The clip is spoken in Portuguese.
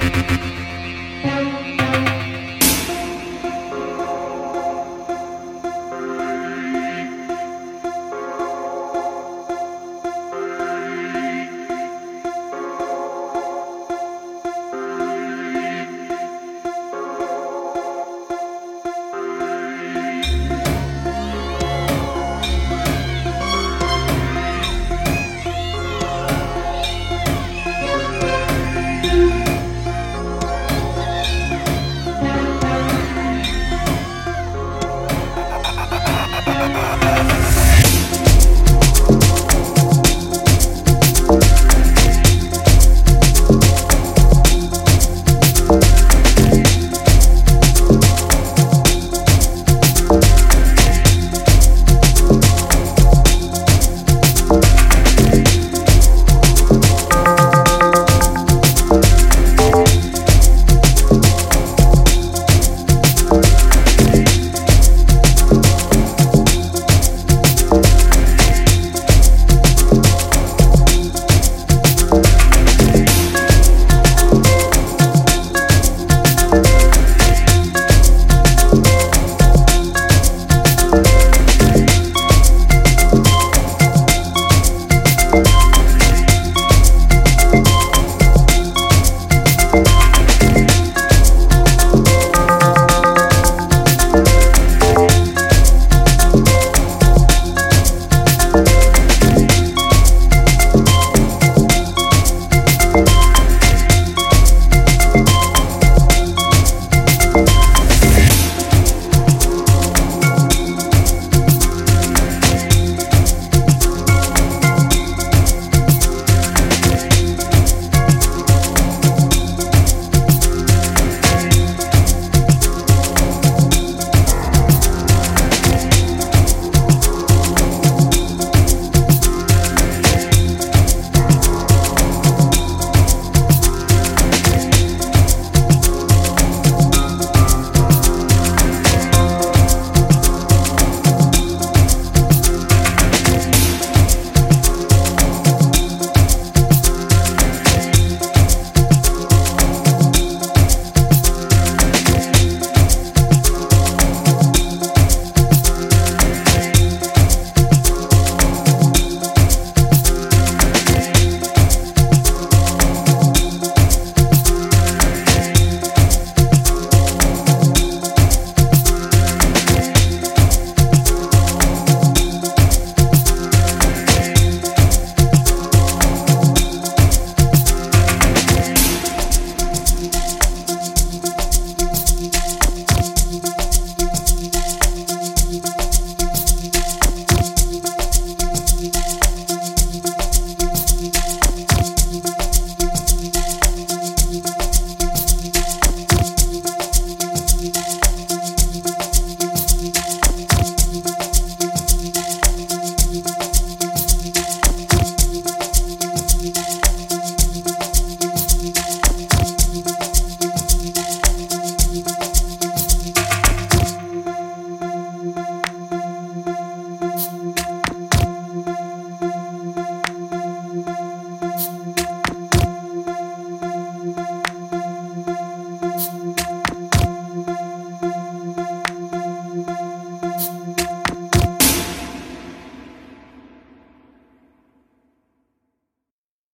Música